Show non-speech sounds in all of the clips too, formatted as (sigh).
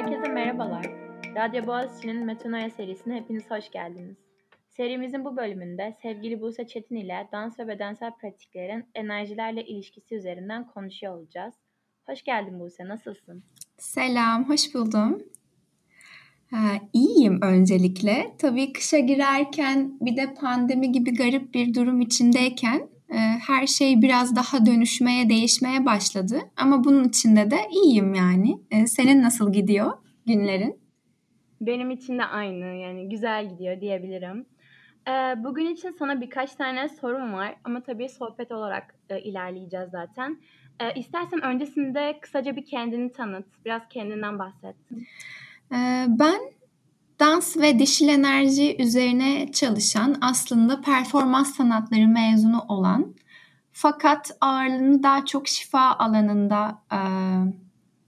Herkese merhabalar. Radyo Boğaziçi'nin Metanoya serisine hepiniz hoş geldiniz. Serimizin bu bölümünde sevgili Buse Çetin ile dans ve bedensel pratiklerin enerjilerle ilişkisi üzerinden konuşuyor olacağız. Hoş geldin Buse, nasılsın? Selam, hoş buldum. Ha, iyiyim öncelikle. Tabii kışa girerken bir de pandemi gibi garip bir durum içindeyken her şey biraz daha dönüşmeye, değişmeye başladı. Ama bunun içinde de iyiyim yani. E, senin nasıl gidiyor günlerin? Benim için de aynı yani güzel gidiyor diyebilirim. E, bugün için sana birkaç tane sorum var ama tabii sohbet olarak ilerleyeceğiz zaten. İstersen öncesinde kısaca bir kendini tanıt, biraz kendinden bahset. Ben dans ve dişil enerji üzerine çalışan aslında performans sanatları mezunu olan fakat ağırlığını daha çok şifa alanında e,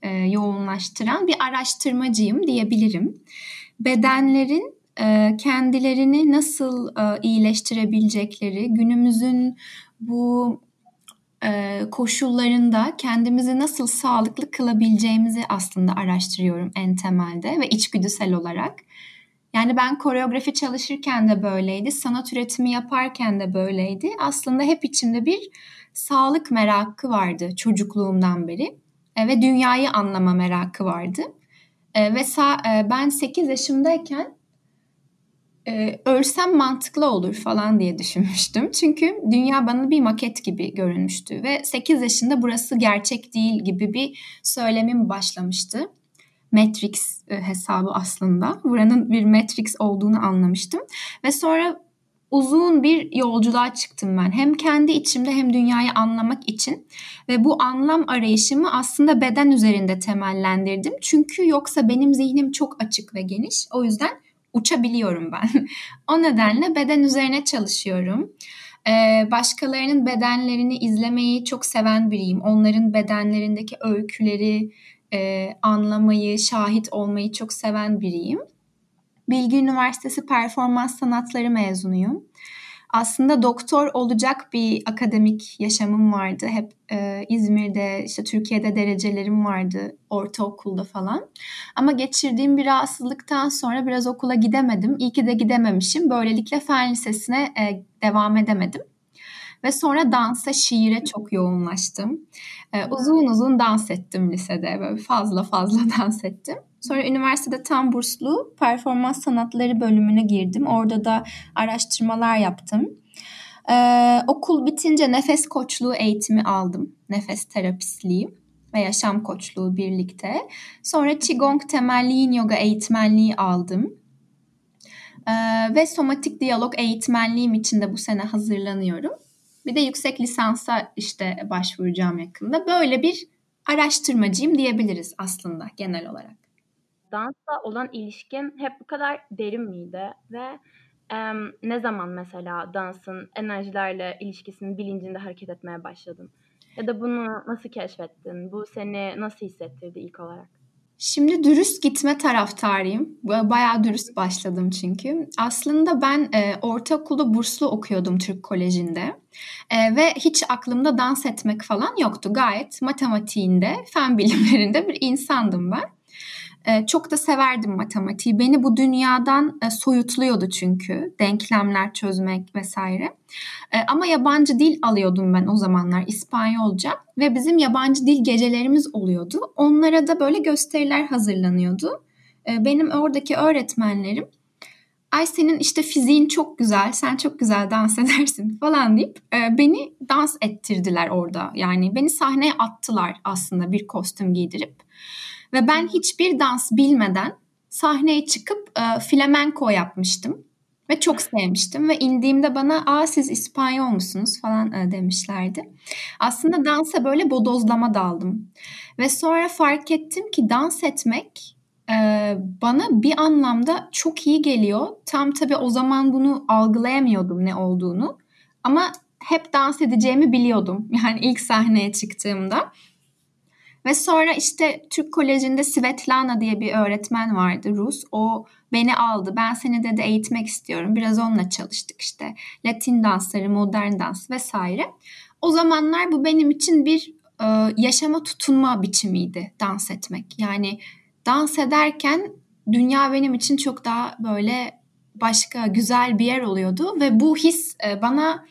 e, yoğunlaştıran bir araştırmacıyım diyebilirim. Bedenlerin e, kendilerini nasıl e, iyileştirebilecekleri, günümüzün bu e, koşullarında kendimizi nasıl sağlıklı kılabileceğimizi aslında araştırıyorum en temelde ve içgüdüsel olarak. Yani ben koreografi çalışırken de böyleydi, sanat üretimi yaparken de böyleydi. Aslında hep içimde bir sağlık merakı vardı çocukluğumdan beri e, ve dünyayı anlama merakı vardı. E, ve sa- e, ben 8 yaşımdayken e, ölsem mantıklı olur falan diye düşünmüştüm. Çünkü dünya bana bir maket gibi görünmüştü ve 8 yaşında burası gerçek değil gibi bir söylemim başlamıştı. Matrix e, hesabı aslında. Buranın bir Matrix olduğunu anlamıştım. Ve sonra uzun bir yolculuğa çıktım ben. Hem kendi içimde hem dünyayı anlamak için. Ve bu anlam arayışımı aslında beden üzerinde temellendirdim. Çünkü yoksa benim zihnim çok açık ve geniş. O yüzden uçabiliyorum ben. (laughs) o nedenle beden üzerine çalışıyorum. Ee, başkalarının bedenlerini izlemeyi çok seven biriyim. Onların bedenlerindeki öyküleri e, anlamayı, şahit olmayı çok seven biriyim. Bilgi Üniversitesi Performans Sanatları mezunuyum aslında doktor olacak bir akademik yaşamım vardı. Hep e, İzmir'de, işte Türkiye'de derecelerim vardı ortaokulda falan. Ama geçirdiğim bir rahatsızlıktan sonra biraz okula gidemedim. İyi ki de gidememişim. Böylelikle fen lisesine e, devam edemedim. Ve sonra dansa, şiire çok yoğunlaştım. Ee, uzun uzun dans ettim lisede. Böyle fazla fazla (laughs) dans ettim. Sonra üniversitede tam burslu performans sanatları bölümüne girdim. Orada da araştırmalar yaptım. Ee, okul bitince nefes koçluğu eğitimi aldım. Nefes terapistliği ve yaşam koçluğu birlikte. Sonra Qigong temelli yin yoga eğitmenliği aldım. Ee, ve somatik diyalog eğitmenliğim için de bu sene hazırlanıyorum. Bir de yüksek lisansa işte başvuracağım yakında. Böyle bir araştırmacıyım diyebiliriz aslında genel olarak. Dansla olan ilişkin hep bu kadar derin miydi ve e, ne zaman mesela dansın enerjilerle ilişkisinin bilincinde hareket etmeye başladın? Ya da bunu nasıl keşfettin? Bu seni nasıl hissettirdi ilk olarak? Şimdi dürüst gitme taraftarıyım. Bayağı dürüst başladım çünkü. Aslında ben e, ortaokulda burslu okuyordum Türk Koleji'nde. E, ve hiç aklımda dans etmek falan yoktu. Gayet matematiğinde, fen bilimlerinde bir insandım ben. E, çok da severdim matematiği. Beni bu dünyadan e, soyutluyordu çünkü. Denklemler çözmek vesaire. E, ama yabancı dil alıyordum ben o zamanlar İspanyolca. Ve bizim yabancı dil gecelerimiz oluyordu. Onlara da böyle gösteriler hazırlanıyordu. E, benim oradaki öğretmenlerim ay senin işte fiziğin çok güzel, sen çok güzel dans (laughs) edersin falan deyip e, beni dans ettirdiler orada. Yani beni sahneye attılar aslında bir kostüm giydirip. Ve ben hiçbir dans bilmeden sahneye çıkıp e, flamenco yapmıştım. Ve çok sevmiştim ve indiğimde bana aa siz İspanyol musunuz falan e, demişlerdi. Aslında dansa böyle bodozlama daldım. Ve sonra fark ettim ki dans etmek e, bana bir anlamda çok iyi geliyor. Tam tabii o zaman bunu algılayamıyordum ne olduğunu. Ama hep dans edeceğimi biliyordum. (laughs) Yani ilk sahneye çıktığımda. Ve sonra işte Türk Koleji'nde Svetlana diye bir öğretmen vardı Rus. O beni aldı. Ben seni dedi eğitmek istiyorum. Biraz onunla çalıştık işte. Latin dansları, modern dans vesaire. O zamanlar bu benim için bir e, yaşama tutunma biçimiydi dans etmek. Yani dans ederken dünya benim için çok daha böyle başka güzel bir yer oluyordu ve bu his e, bana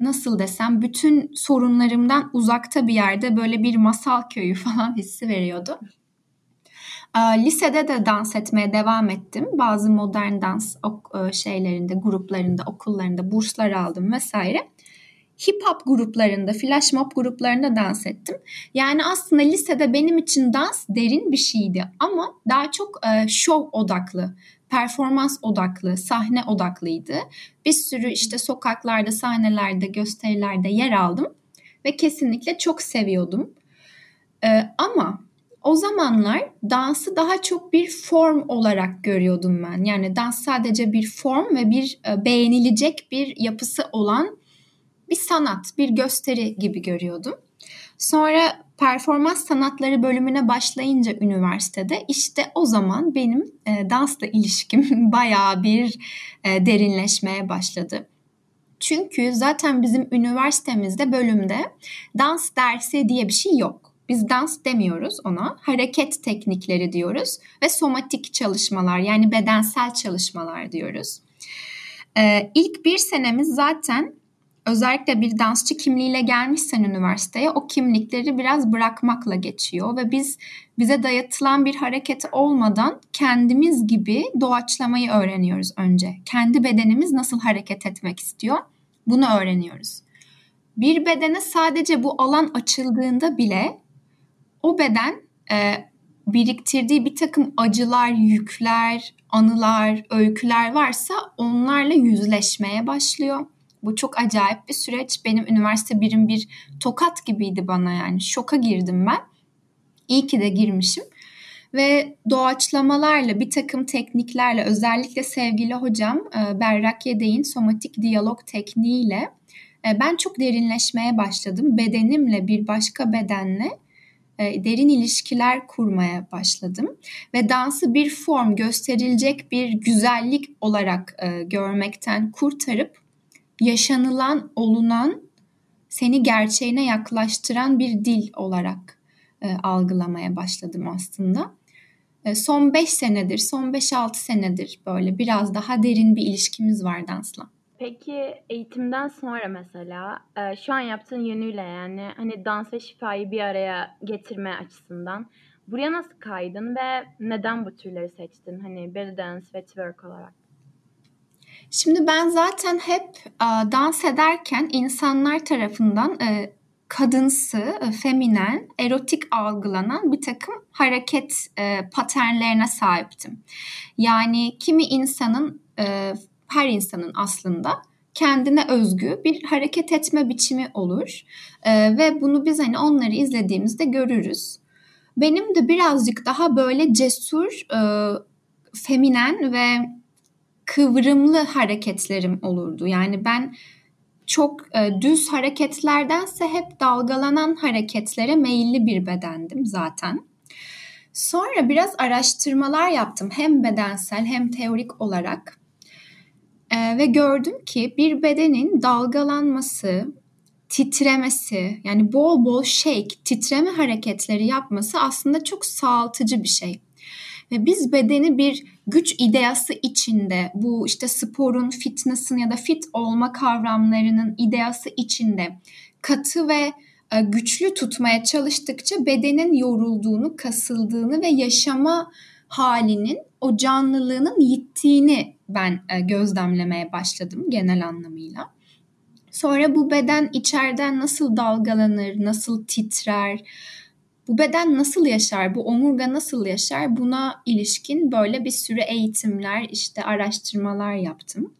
nasıl desem bütün sorunlarımdan uzakta bir yerde böyle bir masal köyü (laughs) falan hissi veriyordu. Lisede de dans etmeye devam ettim. Bazı modern dans e, şeylerinde, gruplarında, okullarında burslar aldım vesaire. Hip hop gruplarında, flash mob gruplarında dans ettim. Yani aslında lisede benim için dans derin bir şeydi ama daha çok e, şov odaklı, performans odaklı, sahne odaklıydı. Bir sürü işte sokaklarda, sahnelerde, gösterilerde yer aldım ve kesinlikle çok seviyordum. Ee, ama o zamanlar dansı daha çok bir form olarak görüyordum ben. Yani dans sadece bir form ve bir e, beğenilecek bir yapısı olan bir sanat, bir gösteri gibi görüyordum. Sonra performans sanatları bölümüne başlayınca üniversitede işte o zaman benim e, dansla ilişkim (laughs) bayağı bir e, derinleşmeye başladı. Çünkü zaten bizim üniversitemizde bölümde dans dersi diye bir şey yok. Biz dans demiyoruz ona. Hareket teknikleri diyoruz ve somatik çalışmalar yani bedensel çalışmalar diyoruz. Ee, ilk bir senemiz zaten özellikle bir dansçı kimliğiyle gelmişsen üniversiteye o kimlikleri biraz bırakmakla geçiyor ve biz bize dayatılan bir hareket olmadan kendimiz gibi doğaçlamayı öğreniyoruz önce. Kendi bedenimiz nasıl hareket etmek istiyor bunu öğreniyoruz. Bir bedene sadece bu alan açıldığında bile o beden e, biriktirdiği bir takım acılar, yükler, anılar, öyküler varsa onlarla yüzleşmeye başlıyor. Bu çok acayip bir süreç. Benim üniversite birim bir tokat gibiydi bana yani. Şoka girdim ben. İyi ki de girmişim. Ve doğaçlamalarla, bir takım tekniklerle, özellikle sevgili hocam e, Berrak Yedeğin somatik diyalog tekniğiyle e, ben çok derinleşmeye başladım. Bedenimle bir başka bedenle e, derin ilişkiler kurmaya başladım ve dansı bir form gösterilecek bir güzellik olarak görmekten kurtarıp yaşanılan, olunan, seni gerçeğine yaklaştıran bir dil olarak e, algılamaya başladım aslında. E, son 5 senedir, son 5-6 senedir böyle biraz daha derin bir ilişkimiz var dansla. Peki eğitimden sonra mesela e, şu an yaptığın yönüyle yani hani dans ve şifayı bir araya getirme açısından buraya nasıl kaydın ve neden bu türleri seçtin? Hani belly dance ve twerk olarak. Şimdi ben zaten hep e, dans ederken insanlar tarafından e, kadınsı, e, feminen, erotik algılanan bir takım hareket e, paternlerine sahiptim. Yani kimi insanın e, her insanın aslında kendine özgü bir hareket etme biçimi olur. E, ve bunu biz hani onları izlediğimizde görürüz. Benim de birazcık daha böyle cesur, e, feminen ve kıvrımlı hareketlerim olurdu. Yani ben çok e, düz hareketlerdense hep dalgalanan hareketlere meyilli bir bedendim zaten. Sonra biraz araştırmalar yaptım hem bedensel hem teorik olarak. E, ve gördüm ki bir bedenin dalgalanması, titremesi yani bol bol shake, titreme hareketleri yapması aslında çok sağaltıcı bir şey. Ve biz bedeni bir güç ideası içinde bu işte sporun, fitness'ın ya da fit olma kavramlarının ideası içinde katı ve e, güçlü tutmaya çalıştıkça bedenin yorulduğunu, kasıldığını ve yaşama halinin, o canlılığının yittiğini ben e, gözlemlemeye başladım genel anlamıyla. Sonra bu beden içeriden nasıl dalgalanır, nasıl titrer, bu beden nasıl yaşar, bu omurga nasıl yaşar buna ilişkin böyle bir sürü eğitimler, işte araştırmalar yaptım.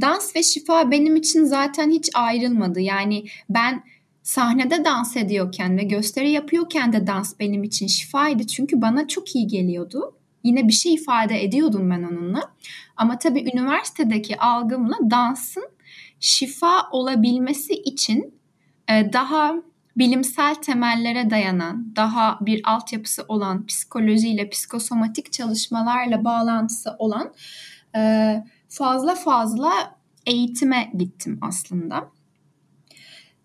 Dans ve şifa benim için zaten hiç ayrılmadı. Yani ben sahnede dans ediyorken ve gösteri yapıyorken de dans benim için şifaydı. Çünkü bana çok iyi geliyordu. Yine bir şey ifade ediyordum ben onunla. Ama tabii üniversitedeki algımla dansın şifa olabilmesi için e, daha bilimsel temellere dayanan, daha bir altyapısı olan, psikolojiyle, psikosomatik çalışmalarla bağlantısı olan e, fazla fazla eğitime gittim aslında.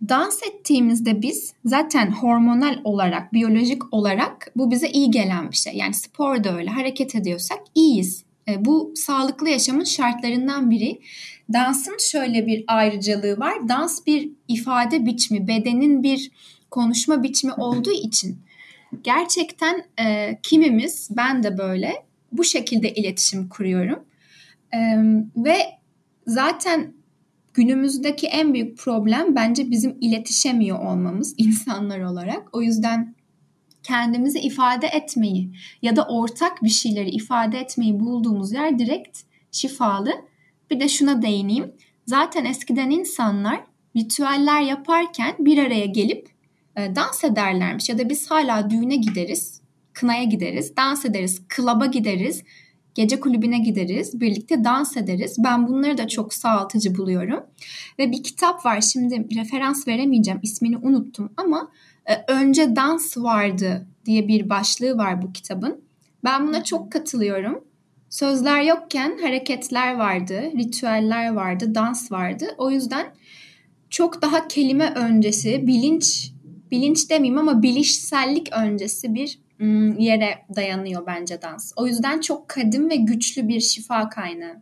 dans ettiğimizde biz zaten hormonal olarak, biyolojik olarak bu bize iyi gelen bir şey. Yani spor da öyle, hareket ediyorsak iyiyiz. E, bu sağlıklı yaşamın şartlarından biri. Dansın şöyle bir ayrıcalığı var. Dans bir ifade biçimi, bedenin bir konuşma biçimi olduğu için gerçekten e, kimimiz, ben de böyle bu şekilde iletişim kuruyorum. E, ve zaten günümüzdeki en büyük problem bence bizim iletişemiyor olmamız (laughs) insanlar olarak. O yüzden kendimizi ifade etmeyi ya da ortak bir şeyleri ifade etmeyi bulduğumuz yer direkt şifalı. Bir de şuna değineyim. Zaten eskiden insanlar ritüeller yaparken bir araya gelip e, dans ederlermiş ya da biz hala düğüne gideriz, kınaya gideriz, dans ederiz, klaba gideriz, gece kulübüne gideriz, birlikte dans ederiz. Ben bunları da çok sağaltıcı buluyorum. Ve bir kitap var şimdi referans veremeyeceğim ismini unuttum ama e, önce dans vardı diye bir başlığı var bu kitabın. Ben buna çok katılıyorum. Sözler yokken hareketler vardı, ritüeller vardı, dans vardı. O yüzden çok daha kelime öncesi, bilinç, bilinç demeyeyim ama bilişsellik öncesi bir yere dayanıyor bence dans. O yüzden çok kadim ve güçlü bir şifa kaynağı.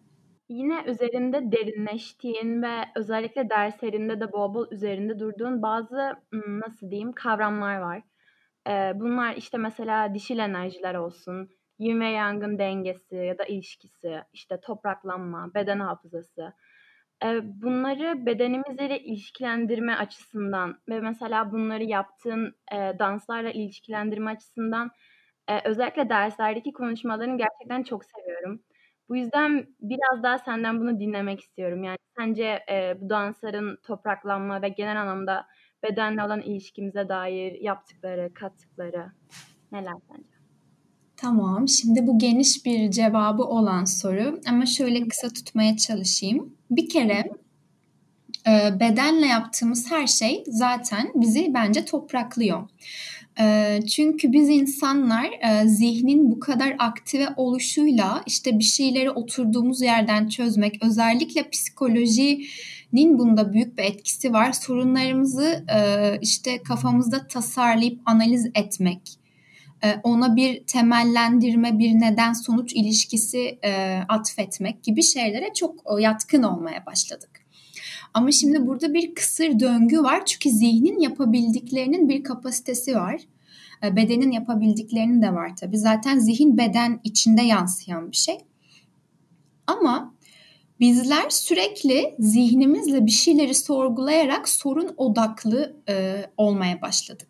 Yine üzerinde derinleştiğin ve özellikle derslerinde de bol bol üzerinde durduğun bazı nasıl diyeyim kavramlar var. Bunlar işte mesela dişil enerjiler olsun, yin ve yangın dengesi ya da ilişkisi, işte topraklanma, beden hafızası. Bunları bedenimizle ilişkilendirme açısından ve mesela bunları yaptığın danslarla ilişkilendirme açısından özellikle derslerdeki konuşmalarını gerçekten çok seviyorum. Bu yüzden biraz daha senden bunu dinlemek istiyorum. Yani sence bu dansların topraklanma ve genel anlamda bedenle olan ilişkimize dair yaptıkları, kattıkları neler sence? Tamam. Şimdi bu geniş bir cevabı olan soru ama şöyle kısa tutmaya çalışayım. Bir kere e, bedenle yaptığımız her şey zaten bizi bence topraklıyor. E, çünkü biz insanlar e, zihnin bu kadar aktive oluşuyla işte bir şeyleri oturduğumuz yerden çözmek, özellikle psikolojinin bunda büyük bir etkisi var. Sorunlarımızı işte kafamızda tasarlayıp analiz etmek, ona bir temellendirme, bir neden sonuç ilişkisi e, atfetmek gibi şeylere çok e, yatkın olmaya başladık. Ama şimdi burada bir kısır döngü var çünkü zihnin yapabildiklerinin bir kapasitesi var. Bedenin yapabildiklerinin de var tabii. Zaten zihin beden içinde yansıyan bir şey. Ama bizler sürekli zihnimizle bir şeyleri sorgulayarak sorun odaklı e, olmaya başladık.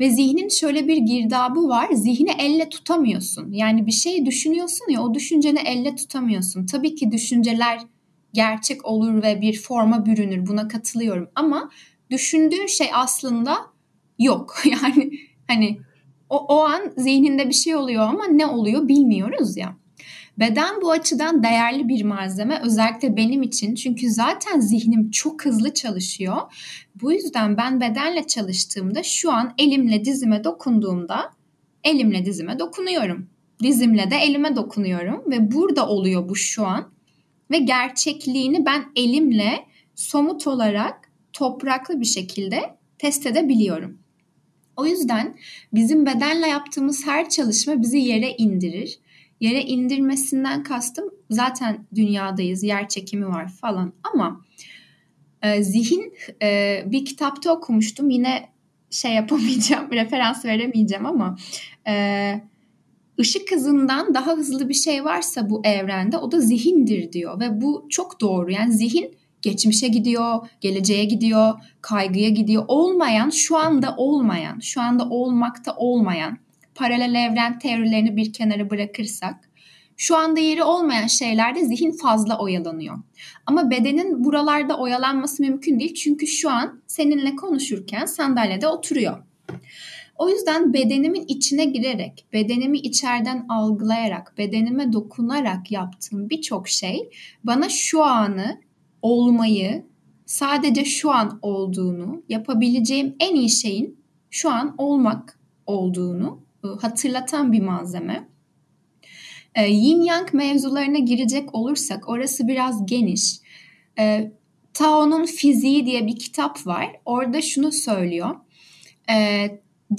Ve zihnin şöyle bir girdabı var. Zihni elle tutamıyorsun. Yani bir şey düşünüyorsun ya o düşünceni elle tutamıyorsun. Tabii ki düşünceler gerçek olur ve bir forma bürünür. Buna katılıyorum. Ama düşündüğün şey aslında yok. (laughs) Yani hani o, o an zihninde bir şey oluyor ama ne oluyor bilmiyoruz ya. Beden bu açıdan değerli bir malzeme özellikle benim için çünkü zaten zihnim çok hızlı çalışıyor. Bu yüzden ben bedenle çalıştığımda şu an elimle dizime dokunduğumda elimle dizime dokunuyorum. Dizimle de elime dokunuyorum ve burada oluyor bu şu an. Ve gerçekliğini ben elimle somut olarak topraklı bir şekilde test edebiliyorum. O yüzden bizim bedenle yaptığımız her çalışma bizi yere indirir yere indirmesinden kastım zaten dünyadayız, yer çekimi var falan ama e, zihin e, bir kitapta okumuştum yine şey yapamayacağım, (laughs) referans veremeyeceğim ama e, ışık hızından daha hızlı bir şey varsa bu evrende o da zihindir diyor ve bu çok doğru. Yani zihin geçmişe gidiyor, geleceğe gidiyor, kaygıya gidiyor. Olmayan, şu anda olmayan, şu anda olmakta olmayan paralel evren teorilerini bir kenara bırakırsak şu anda yeri olmayan şeylerde zihin fazla oyalanıyor. Ama bedenin buralarda oyalanması mümkün değil çünkü şu an seninle konuşurken sandalyede oturuyor. O yüzden bedenimin içine girerek, bedenimi içeriden algılayarak, bedenime dokunarak yaptığım birçok şey bana şu anı olmayı, sadece şu an olduğunu, yapabileceğim en iyi şeyin şu an olmak olduğunu hatırlatan bir malzeme. E, yin yang mevzularına girecek olursak orası biraz geniş. E, Tao'nun Fiziği diye bir kitap var. Orada şunu söylüyor. E,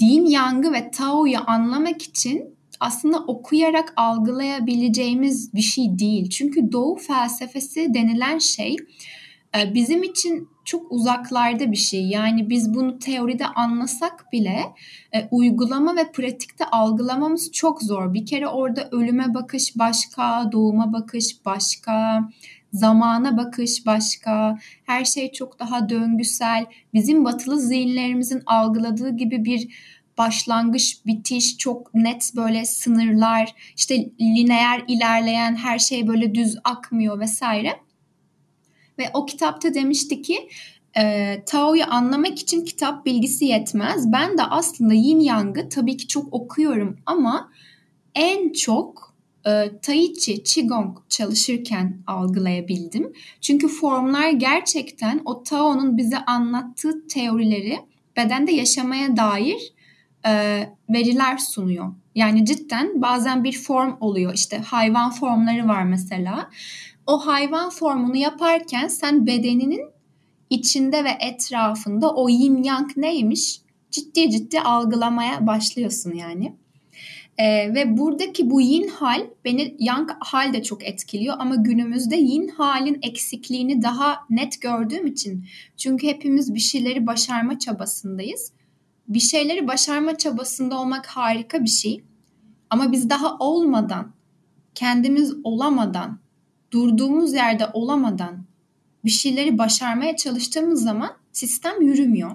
Din Yang'ı ve Tao'yu anlamak için aslında okuyarak algılayabileceğimiz bir şey değil. Çünkü Doğu felsefesi denilen şey e, bizim için çok uzaklarda bir şey. Yani biz bunu teoride anlasak bile e, uygulama ve pratikte algılamamız çok zor. Bir kere orada ölüme bakış başka, doğuma bakış başka, zamana bakış başka. Her şey çok daha döngüsel. Bizim batılı zihinlerimizin algıladığı gibi bir başlangıç, bitiş, çok net böyle sınırlar, işte lineer ilerleyen her şey böyle düz akmıyor vesaire. Ve o kitapta demişti ki e, Tao'yu anlamak için kitap bilgisi yetmez. Ben de aslında Yin Yang'ı tabii ki çok okuyorum ama en çok e, Tai Chi, Qigong çalışırken algılayabildim. Çünkü formlar gerçekten o Tao'nun bize anlattığı teorileri bedende yaşamaya dair e, veriler sunuyor. Yani cidden bazen bir form oluyor. İşte hayvan formları var mesela. O hayvan formunu yaparken sen bedeninin içinde ve etrafında o yin yang neymiş ciddi ciddi algılamaya başlıyorsun yani. Ee, ve buradaki bu yin hal beni yang hal de çok etkiliyor ama günümüzde yin halin eksikliğini daha net gördüğüm için çünkü hepimiz bir şeyleri başarma çabasındayız bir şeyleri başarma çabasında olmak harika bir şey. Ama biz daha olmadan, kendimiz olamadan, durduğumuz yerde olamadan bir şeyleri başarmaya çalıştığımız zaman sistem yürümüyor.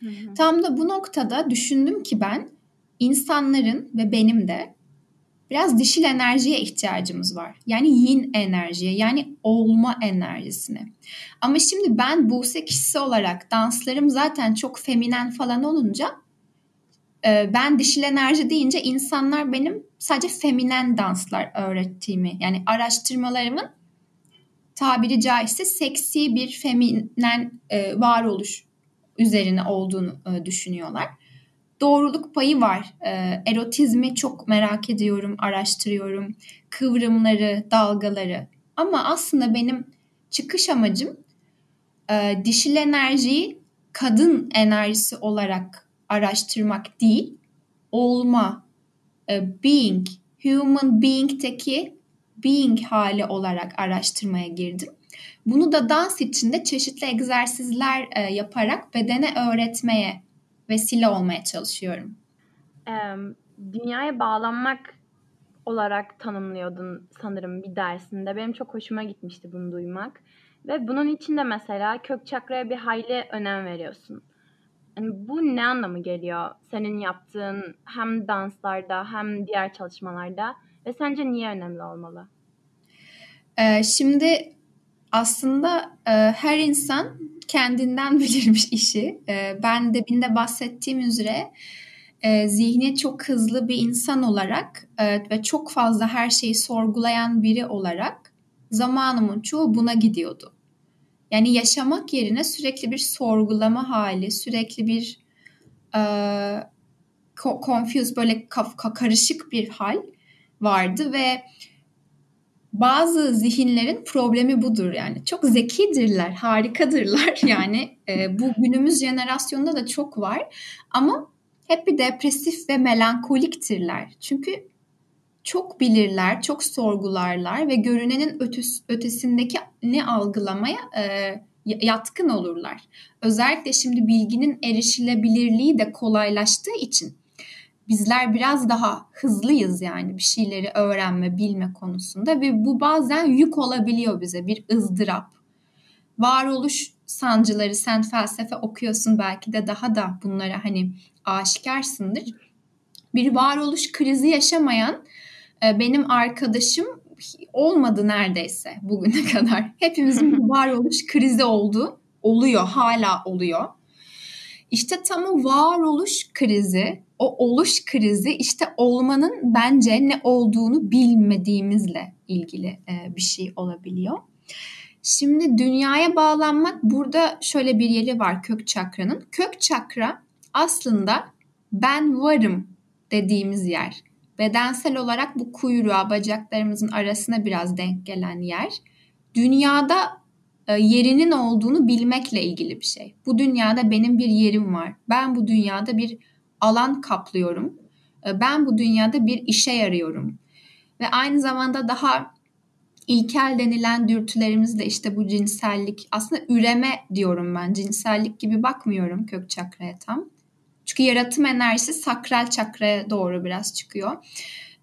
Hı hı. Tam da bu noktada düşündüm ki ben insanların ve benim de biraz dişil enerjiye ihtiyacımız var. Yani yin enerjiye yani olma enerjisine. Ama şimdi ben Buse kişisi olarak danslarım zaten çok feminen falan olunca ben dişil enerji deyince insanlar benim sadece feminen danslar öğrettiğimi yani araştırmalarımın tabiri caizse seksi bir feminen e, varoluş üzerine olduğunu e, düşünüyorlar doğruluk payı var. E, erotizmi çok merak ediyorum, araştırıyorum. Kıvrımları, dalgaları. Ama aslında benim çıkış amacım dişil enerjiyi kadın enerjisi olarak araştırmak değil, olma, e, being, human being'teki being hali olarak araştırmaya girdim. Bunu da dans içinde çeşitli egzersizler e, yaparak bedene öğretmeye vesile olmaya çalışıyorum. dünyaya bağlanmak olarak tanımlıyordun sanırım bir dersinde. Benim çok hoşuma gitmişti bunu duymak. Ve bunun için de mesela kök çakraya bir hayli önem veriyorsun. Yani bu ne anlamı geliyor senin yaptığın hem danslarda hem diğer çalışmalarda ve sence niye önemli olmalı? Ee, şimdi aslında e, her insan kendinden (laughs) bilirmiş işi. E, ben de binde bahsettiğim üzere e, zihni çok hızlı bir insan olarak e, ve çok fazla her şeyi sorgulayan biri olarak zamanımın çoğu buna gidiyordu. Yani yaşamak yerine sürekli bir sorgulama hali, sürekli bir e, confused böyle karışık bir hal vardı ve bazı zihinlerin problemi budur yani. Çok zekidirler, harikadırlar (laughs) yani. E, bu günümüz jenerasyonunda da çok var. Ama hep bir depresif ve melankoliktirler. Çünkü çok bilirler, çok sorgularlar ve görünenin ötüs, ötesindeki ne algılamaya e, yatkın olurlar. Özellikle şimdi bilginin erişilebilirliği de kolaylaştığı için bizler biraz daha hızlıyız yani bir şeyleri öğrenme, bilme konusunda ve bu bazen yük olabiliyor bize bir ızdırap. Varoluş sancıları sen felsefe okuyorsun belki de daha da bunlara hani aşikarsındır. Bir varoluş krizi yaşamayan e, benim arkadaşım olmadı neredeyse bugüne (laughs) kadar. Hepimizin (laughs) varoluş krizi oldu. Oluyor, hala oluyor. İşte tam o varoluş krizi o oluş krizi işte olmanın bence ne olduğunu bilmediğimizle ilgili e, bir şey olabiliyor. Şimdi dünyaya bağlanmak burada şöyle bir yeri var kök çakranın. Kök çakra aslında ben varım dediğimiz yer. Bedensel olarak bu kuyruğa bacaklarımızın arasına biraz denk gelen yer. Dünyada e, yerinin olduğunu bilmekle ilgili bir şey. Bu dünyada benim bir yerim var. Ben bu dünyada bir alan kaplıyorum. E, ben bu dünyada bir işe yarıyorum. Ve aynı zamanda daha ilkel denilen dürtülerimiz de işte bu cinsellik. Aslında üreme diyorum ben. Cinsellik gibi bakmıyorum kök çakraya tam. Çünkü yaratım enerjisi sakral çakraya doğru biraz çıkıyor.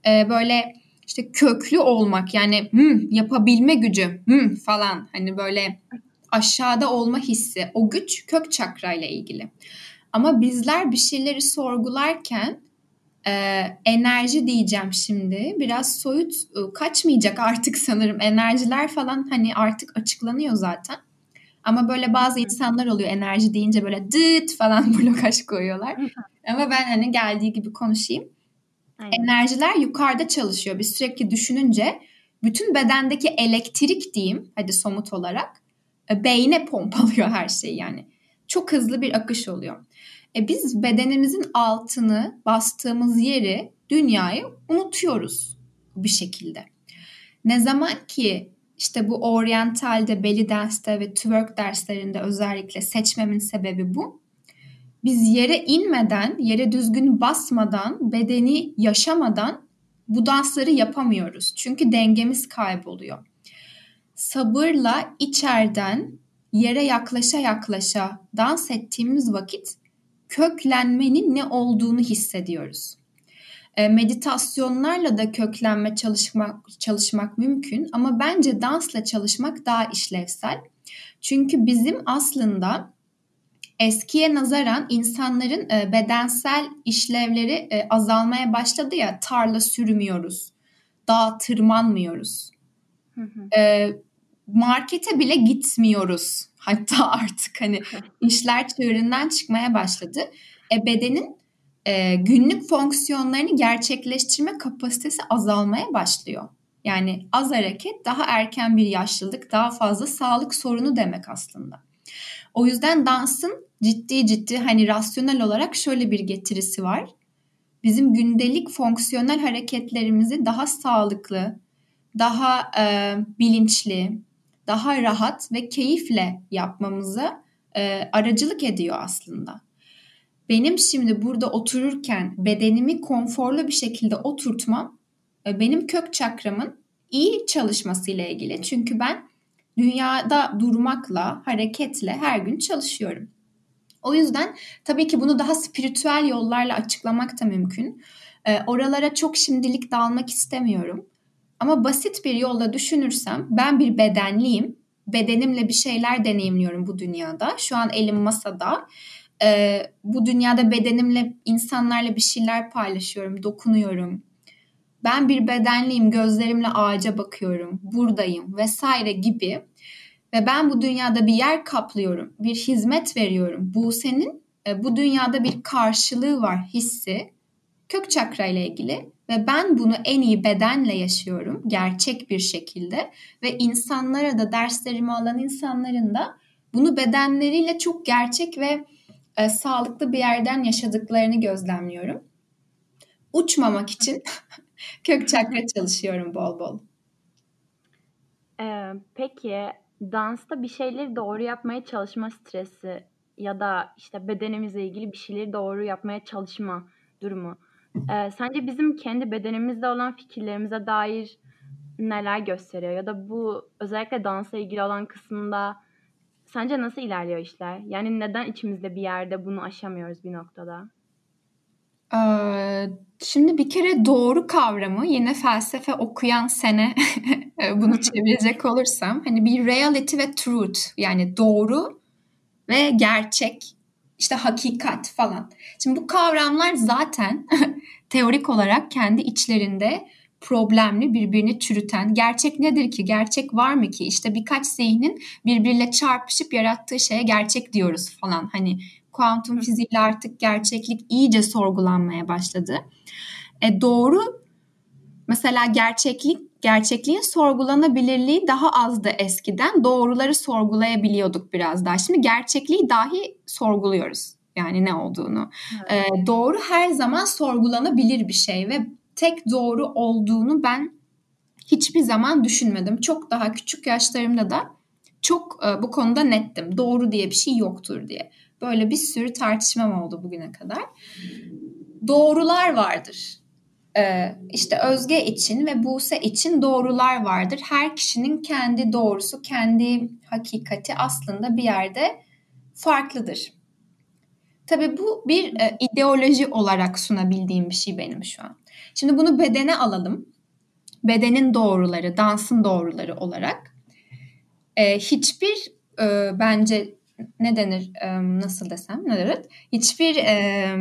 Ee, böyle işte köklü olmak yani hmm, yapabilme gücü hmm, falan hani böyle aşağıda olma hissi o güç kök çakrayla ilgili. Ama bizler bir şeyleri sorgularken e, enerji diyeceğim şimdi biraz soyut e, kaçmayacak artık sanırım enerjiler falan hani artık açıklanıyor zaten. Ama böyle bazı insanlar oluyor enerji deyince böyle dıt falan (laughs) blokaj koyuyorlar. Ama ben hani geldiği gibi konuşayım. Aynen. Enerjiler yukarıda çalışıyor. Biz sürekli düşününce bütün bedendeki elektrik diyeyim hadi somut olarak e, beyne pompalıyor her şeyi yani. Çok hızlı bir akış oluyor. E biz bedenimizin altını bastığımız yeri dünyayı unutuyoruz bir şekilde. Ne zaman ki işte bu oryantalde, belly dance'te ve twerk derslerinde özellikle seçmemin sebebi bu biz yere inmeden, yere düzgün basmadan, bedeni yaşamadan bu dansları yapamıyoruz. Çünkü dengemiz kayboluyor. Sabırla içeriden yere yaklaşa yaklaşa dans ettiğimiz vakit köklenmenin ne olduğunu hissediyoruz. E, meditasyonlarla da köklenme çalışmak çalışmak mümkün ama bence dansla çalışmak daha işlevsel. Çünkü bizim aslında eskiye nazaran insanların e, bedensel işlevleri e, azalmaya başladı ya tarla sürmüyoruz, dağ tırmanmıyoruz, E, markete bile gitmiyoruz hatta (laughs) artık hani (laughs) işler çığırından çıkmaya başladı. E, bedenin e, günlük fonksiyonlarını gerçekleştirme kapasitesi azalmaya başlıyor. Yani az hareket daha erken bir yaşlılık, daha fazla sağlık sorunu demek aslında. O yüzden dansın ciddi ciddi hani rasyonel olarak şöyle bir getirisi var. Bizim gündelik fonksiyonel hareketlerimizi daha sağlıklı, daha e, bilinçli, daha rahat ve keyifle yapmamıza e, aracılık ediyor aslında. Benim şimdi burada otururken bedenimi konforlu bir şekilde oturtmam e, benim kök çakramın iyi çalışmasıyla ilgili. Çünkü ben dünyada durmakla, hareketle her gün çalışıyorum. O yüzden tabii ki bunu daha spiritüel yollarla açıklamak da mümkün. E, oralara çok şimdilik dalmak istemiyorum. Ama basit bir yolda düşünürsem ben bir bedenliyim. Bedenimle bir şeyler deneyimliyorum bu dünyada. Şu an elim masada. E, bu dünyada bedenimle insanlarla bir şeyler paylaşıyorum, dokunuyorum. Ben bir bedenliyim, gözlerimle ağaca bakıyorum, buradayım vesaire gibi ve ben bu dünyada bir yer kaplıyorum, bir hizmet veriyorum. Bu senin e, bu dünyada bir karşılığı var hissi kök çakra ile ilgili ve ben bunu en iyi bedenle yaşıyorum gerçek bir şekilde ve insanlara da derslerimi alan insanların da bunu bedenleriyle çok gerçek ve e, sağlıklı bir yerden yaşadıklarını gözlemliyorum. Uçmamak için (laughs) kök çakra çalışıyorum bol bol. Ee, peki dansta bir şeyleri doğru yapmaya çalışma stresi ya da işte bedenimizle ilgili bir şeyleri doğru yapmaya çalışma durumu. Ee, sence bizim kendi bedenimizde olan fikirlerimize dair neler gösteriyor? Ya da bu özellikle dansla ilgili olan kısımda sence nasıl ilerliyor işler? Yani neden içimizde bir yerde bunu aşamıyoruz bir noktada? Ee, şimdi bir kere doğru kavramı yine felsefe okuyan sene (laughs) bunu (laughs) çevirecek olursam hani bir reality ve truth yani doğru ve gerçek işte hakikat falan. Şimdi bu kavramlar zaten (laughs) teorik olarak kendi içlerinde problemli, birbirini çürüten. Gerçek nedir ki? Gerçek var mı ki? İşte birkaç zihnin birbiriyle çarpışıp yarattığı şeye gerçek diyoruz falan. Hani kuantum fiziğiyle artık gerçeklik iyice sorgulanmaya başladı. E doğru mesela gerçeklik gerçekliğin sorgulanabilirliği daha azdı eskiden. Doğruları sorgulayabiliyorduk biraz daha. Şimdi gerçekliği dahi sorguluyoruz. Yani ne olduğunu. Evet. E, doğru her zaman sorgulanabilir bir şey ve tek doğru olduğunu ben hiçbir zaman düşünmedim. Çok daha küçük yaşlarımda da çok e, bu konuda nettim. Doğru diye bir şey yoktur diye. Böyle bir sürü tartışmam oldu bugüne kadar. Doğrular vardır. Ee, işte Özge için ve Buse için doğrular vardır. Her kişinin kendi doğrusu, kendi hakikati aslında bir yerde farklıdır. Tabii bu bir e, ideoloji olarak sunabildiğim bir şey benim şu an. Şimdi bunu bedene alalım. Bedenin doğruları, dansın doğruları olarak. E, hiçbir e, bence ne denir, e, nasıl desem, ne denir? Hiçbir e,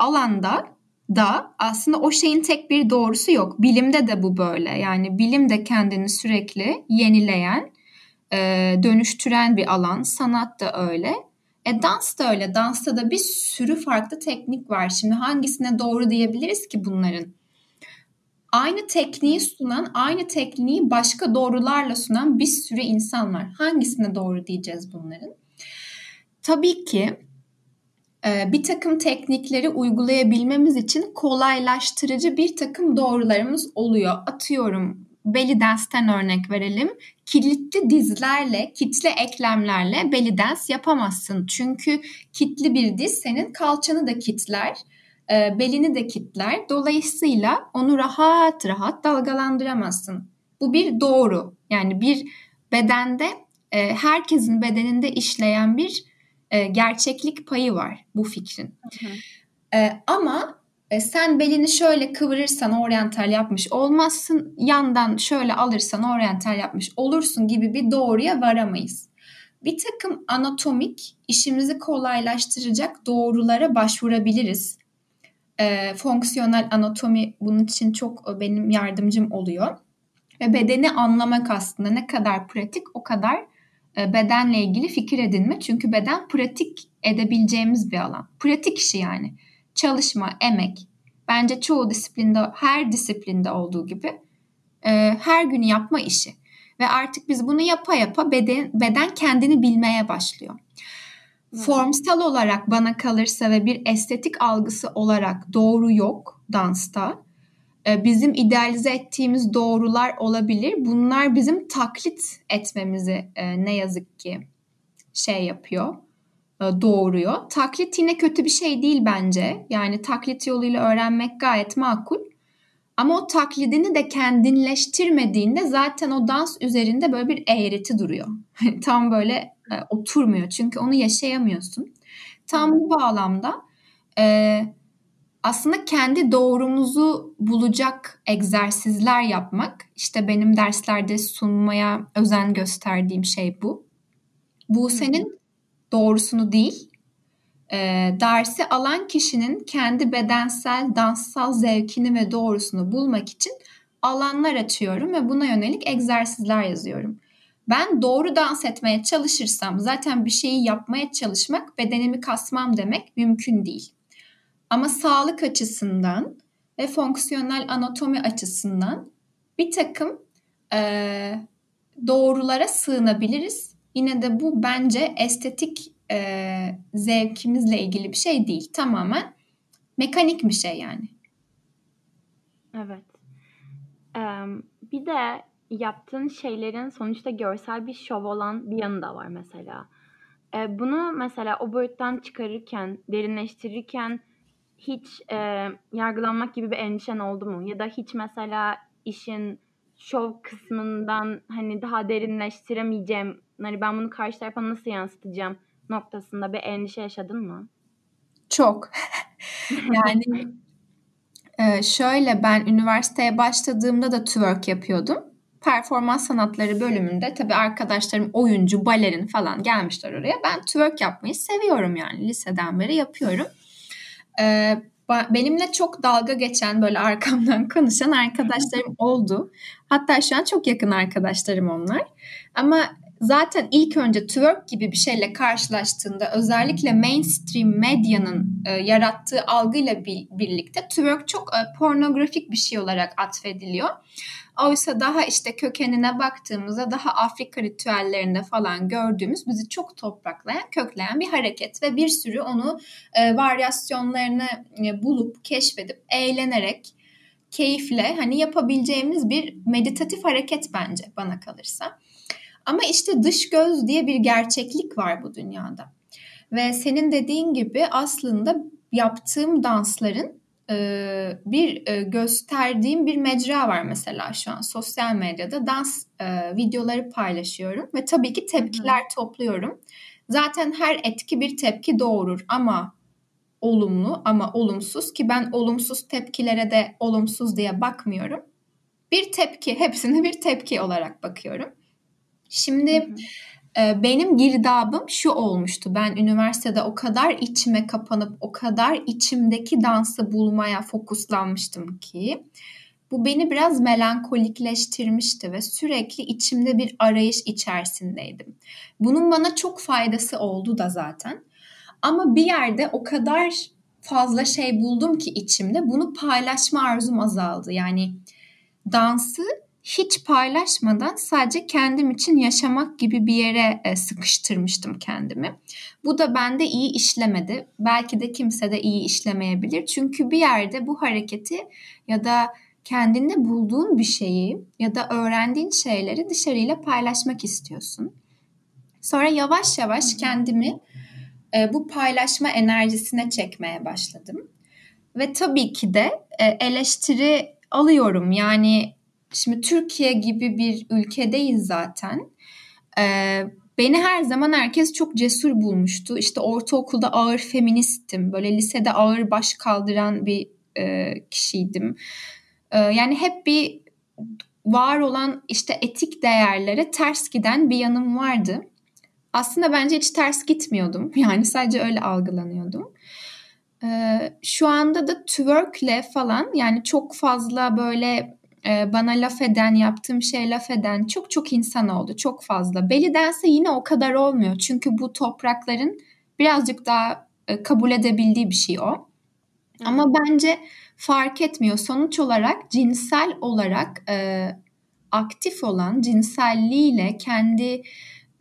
alanda da aslında o şeyin tek bir doğrusu yok. Bilimde de bu böyle. Yani bilim de kendini sürekli yenileyen, e, dönüştüren bir alan. Sanat da öyle. E dans da öyle. Dansta da bir sürü farklı teknik var. Şimdi hangisine doğru diyebiliriz ki bunların? Aynı tekniği sunan, aynı tekniği başka doğrularla sunan bir sürü insan var. Hangisine doğru diyeceğiz bunların? Tabii ki e, bir takım teknikleri uygulayabilmemiz için kolaylaştırıcı bir takım doğrularımız oluyor. Atıyorum belly dance'ten örnek verelim. Kilitli dizlerle, kitle eklemlerle belly dance yapamazsın. Çünkü kitli bir diz senin kalçanı da kitler, e, belini de kitler. Dolayısıyla onu rahat rahat dalgalandıramazsın. Bu bir doğru. Yani bir bedende, e, herkesin bedeninde işleyen bir e, gerçeklik payı var bu fikrin. Hı. E, ama e, sen belini şöyle kıvırırsan oryantal yapmış olmazsın, yandan şöyle alırsan oryantal yapmış olursun gibi bir doğruya varamayız. Bir takım anatomik işimizi kolaylaştıracak doğrulara başvurabiliriz. E, fonksiyonel anatomi bunun için çok e, benim yardımcım oluyor. Ve bedeni anlamak aslında ne kadar pratik o kadar e, bedenle ilgili fikir edinme. Çünkü beden pratik edebileceğimiz bir alan. Pratik işi yani çalışma, emek bence çoğu disiplinde, her disiplinde olduğu gibi e, her gün yapma işi. Ve artık biz bunu yapa yapa beden, beden kendini bilmeye başlıyor. Hmm. Formsal olarak bana kalırsa ve bir estetik algısı olarak doğru yok dansta. E, bizim idealize ettiğimiz doğrular olabilir. Bunlar bizim taklit etmemizi e, ne yazık ki şey yapıyor e, doğuruyor. Taklit yine kötü bir şey değil bence. Yani taklit yoluyla öğrenmek gayet makul. Ama o taklidini de kendinleştirmediğinde zaten o dans üzerinde böyle bir eğreti duruyor. (laughs) Tam böyle e, oturmuyor çünkü onu yaşayamıyorsun. Tam bu bağlamda e, aslında kendi doğrumuzu bulacak egzersizler yapmak işte benim derslerde sunmaya özen gösterdiğim şey bu. Bu senin doğrusunu değil, e, dersi alan kişinin kendi bedensel, danssal zevkini ve doğrusunu bulmak için alanlar açıyorum ve buna yönelik egzersizler yazıyorum. Ben doğru dans etmeye çalışırsam zaten bir şeyi yapmaya çalışmak bedenimi kasmam demek mümkün değil. Ama sağlık açısından ve fonksiyonel anatomi açısından bir takım e, doğrulara sığınabiliriz Yine de bu bence estetik e, zevkimizle ilgili bir şey değil. Tamamen mekanik bir şey yani. Evet. Ee, bir de yaptığın şeylerin sonuçta görsel bir şov olan bir yanı da var mesela. Ee, bunu mesela o boyuttan çıkarırken, derinleştirirken hiç e, yargılanmak gibi bir endişen oldu mu? Ya da hiç mesela işin şov kısmından hani daha derinleştiremeyeceğim hani ben bunu karşı tarafa nasıl yansıtacağım noktasında bir endişe yaşadın mı? Çok. (laughs) yani e, şöyle ben üniversiteye başladığımda da twerk yapıyordum. Performans sanatları bölümünde tabii arkadaşlarım oyuncu, balerin falan gelmişler oraya. Ben twerk yapmayı seviyorum yani liseden beri yapıyorum. Ee, benimle çok dalga geçen böyle arkamdan (laughs) konuşan arkadaşlarım oldu. Hatta şu an çok yakın arkadaşlarım onlar. Ama zaten ilk önce twerk gibi bir şeyle karşılaştığında özellikle mainstream medyanın e, yarattığı algıyla bir, birlikte twerk çok e, pornografik bir şey olarak atfediliyor. Oysa daha işte kökenine baktığımızda daha Afrika ritüellerinde falan gördüğümüz bizi çok topraklayan, kökleyen bir hareket ve bir sürü onu e, varyasyonlarını e, bulup, keşfedip, eğlenerek, keyifle hani yapabileceğimiz bir meditatif hareket bence bana kalırsa. Ama işte dış göz diye bir gerçeklik var bu dünyada. Ve senin dediğin gibi aslında yaptığım dansların e, bir e, gösterdiğim bir mecra var mesela şu an sosyal medyada dans e, videoları paylaşıyorum ve tabii ki tepkiler Hı. topluyorum. Zaten her etki bir tepki doğurur ama olumlu ama olumsuz ki ben olumsuz tepkilere de olumsuz diye bakmıyorum. Bir tepki, hepsini bir tepki olarak bakıyorum. Şimdi hı hı. E, benim girdabım şu olmuştu. Ben üniversitede o kadar içime kapanıp o kadar içimdeki dansı bulmaya fokuslanmıştım ki bu beni biraz melankolikleştirmişti ve sürekli içimde bir arayış içerisindeydim. Bunun bana çok faydası oldu da zaten. Ama bir yerde o kadar fazla şey buldum ki içimde bunu paylaşma arzum azaldı. Yani dansı hiç paylaşmadan sadece kendim için yaşamak gibi bir yere e, sıkıştırmıştım kendimi. Bu da bende iyi işlemedi. Belki de kimse de iyi işlemeyebilir. Çünkü bir yerde bu hareketi ya da kendinde bulduğun bir şeyi ya da öğrendiğin şeyleri dışarıyla paylaşmak istiyorsun. Sonra yavaş yavaş kendimi e, bu paylaşma enerjisine çekmeye başladım. Ve tabii ki de e, eleştiri alıyorum. Yani şimdi Türkiye gibi bir ülkedeyiz zaten. E, beni her zaman herkes çok cesur bulmuştu. İşte ortaokulda ağır feministim. Böyle lisede ağır baş kaldıran bir e, kişiydim. E, yani hep bir var olan işte etik değerlere ters giden bir yanım vardı. Aslında bence hiç ters gitmiyordum. (laughs) Yani sadece öyle algılanıyordum. Ee, şu anda da twerkle falan yani çok fazla böyle bana laf eden, yaptığım şey laf eden çok çok insan oldu. Çok fazla. Belly dance yine o kadar olmuyor. Çünkü bu toprakların birazcık daha e, kabul edebildiği bir şey o. Ama bence fark etmiyor. Sonuç olarak cinsel olarak e, aktif olan cinselliğiyle kendi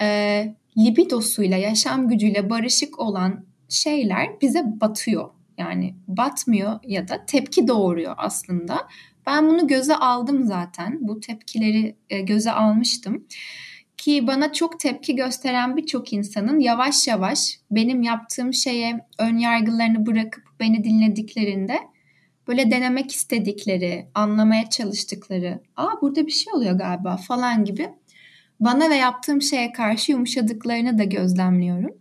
e, libidosuyla, yaşam gücüyle barışık olan şeyler bize batıyor. Yani batmıyor ya da tepki doğuruyor aslında. Ben bunu göze aldım zaten. Bu tepkileri e, göze almıştım. Ki bana çok tepki gösteren birçok insanın yavaş yavaş benim yaptığım şeye ön yargılarını bırakıp beni dinlediklerinde böyle denemek istedikleri, anlamaya çalıştıkları, aa burada bir şey oluyor galiba falan gibi bana ve yaptığım şeye karşı yumuşadıklarını da gözlemliyorum.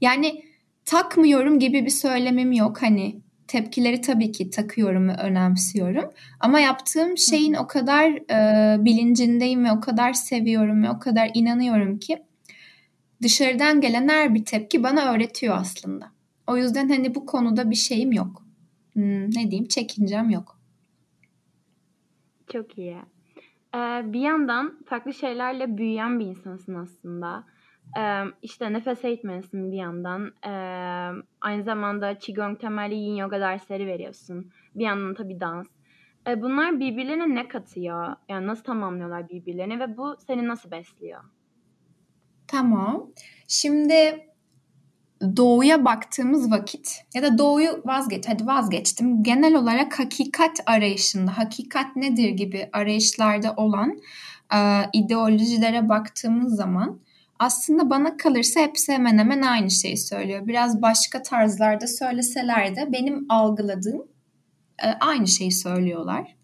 Yani takmıyorum gibi bir söylemim yok. Hani tepkileri tabii ki takıyorum ve önemsiyorum. Ama yaptığım şeyin o kadar e, bilincindeyim ve o kadar seviyorum ve o kadar inanıyorum ki dışarıdan gelen her bir tepki bana öğretiyor aslında. O yüzden hani bu konuda bir şeyim yok. Hmm, ne diyeyim çekincem yok. Çok iyi. Ee, bir yandan farklı şeylerle büyüyen bir insansın aslında. İşte nefes eğitmenisin bir yandan. Aynı zamanda Qigong temelli Yin Yoga dersleri veriyorsun. Bir yandan tabii dans. Ee, bunlar birbirlerine ne katıyor? Yani nasıl tamamlıyorlar birbirlerini ve bu seni nasıl besliyor? Tamam. Şimdi doğuya baktığımız vakit ya da doğuyu vazgeç hadi vazgeçtim. Genel olarak hakikat arayışında hakikat nedir gibi arayışlarda olan e, ideolojilere baktığımız zaman aslında bana kalırsa hepsi hemen hemen aynı şeyi söylüyor. Biraz başka tarzlarda söyleseler de benim algıladığım e, aynı şeyi söylüyorlar.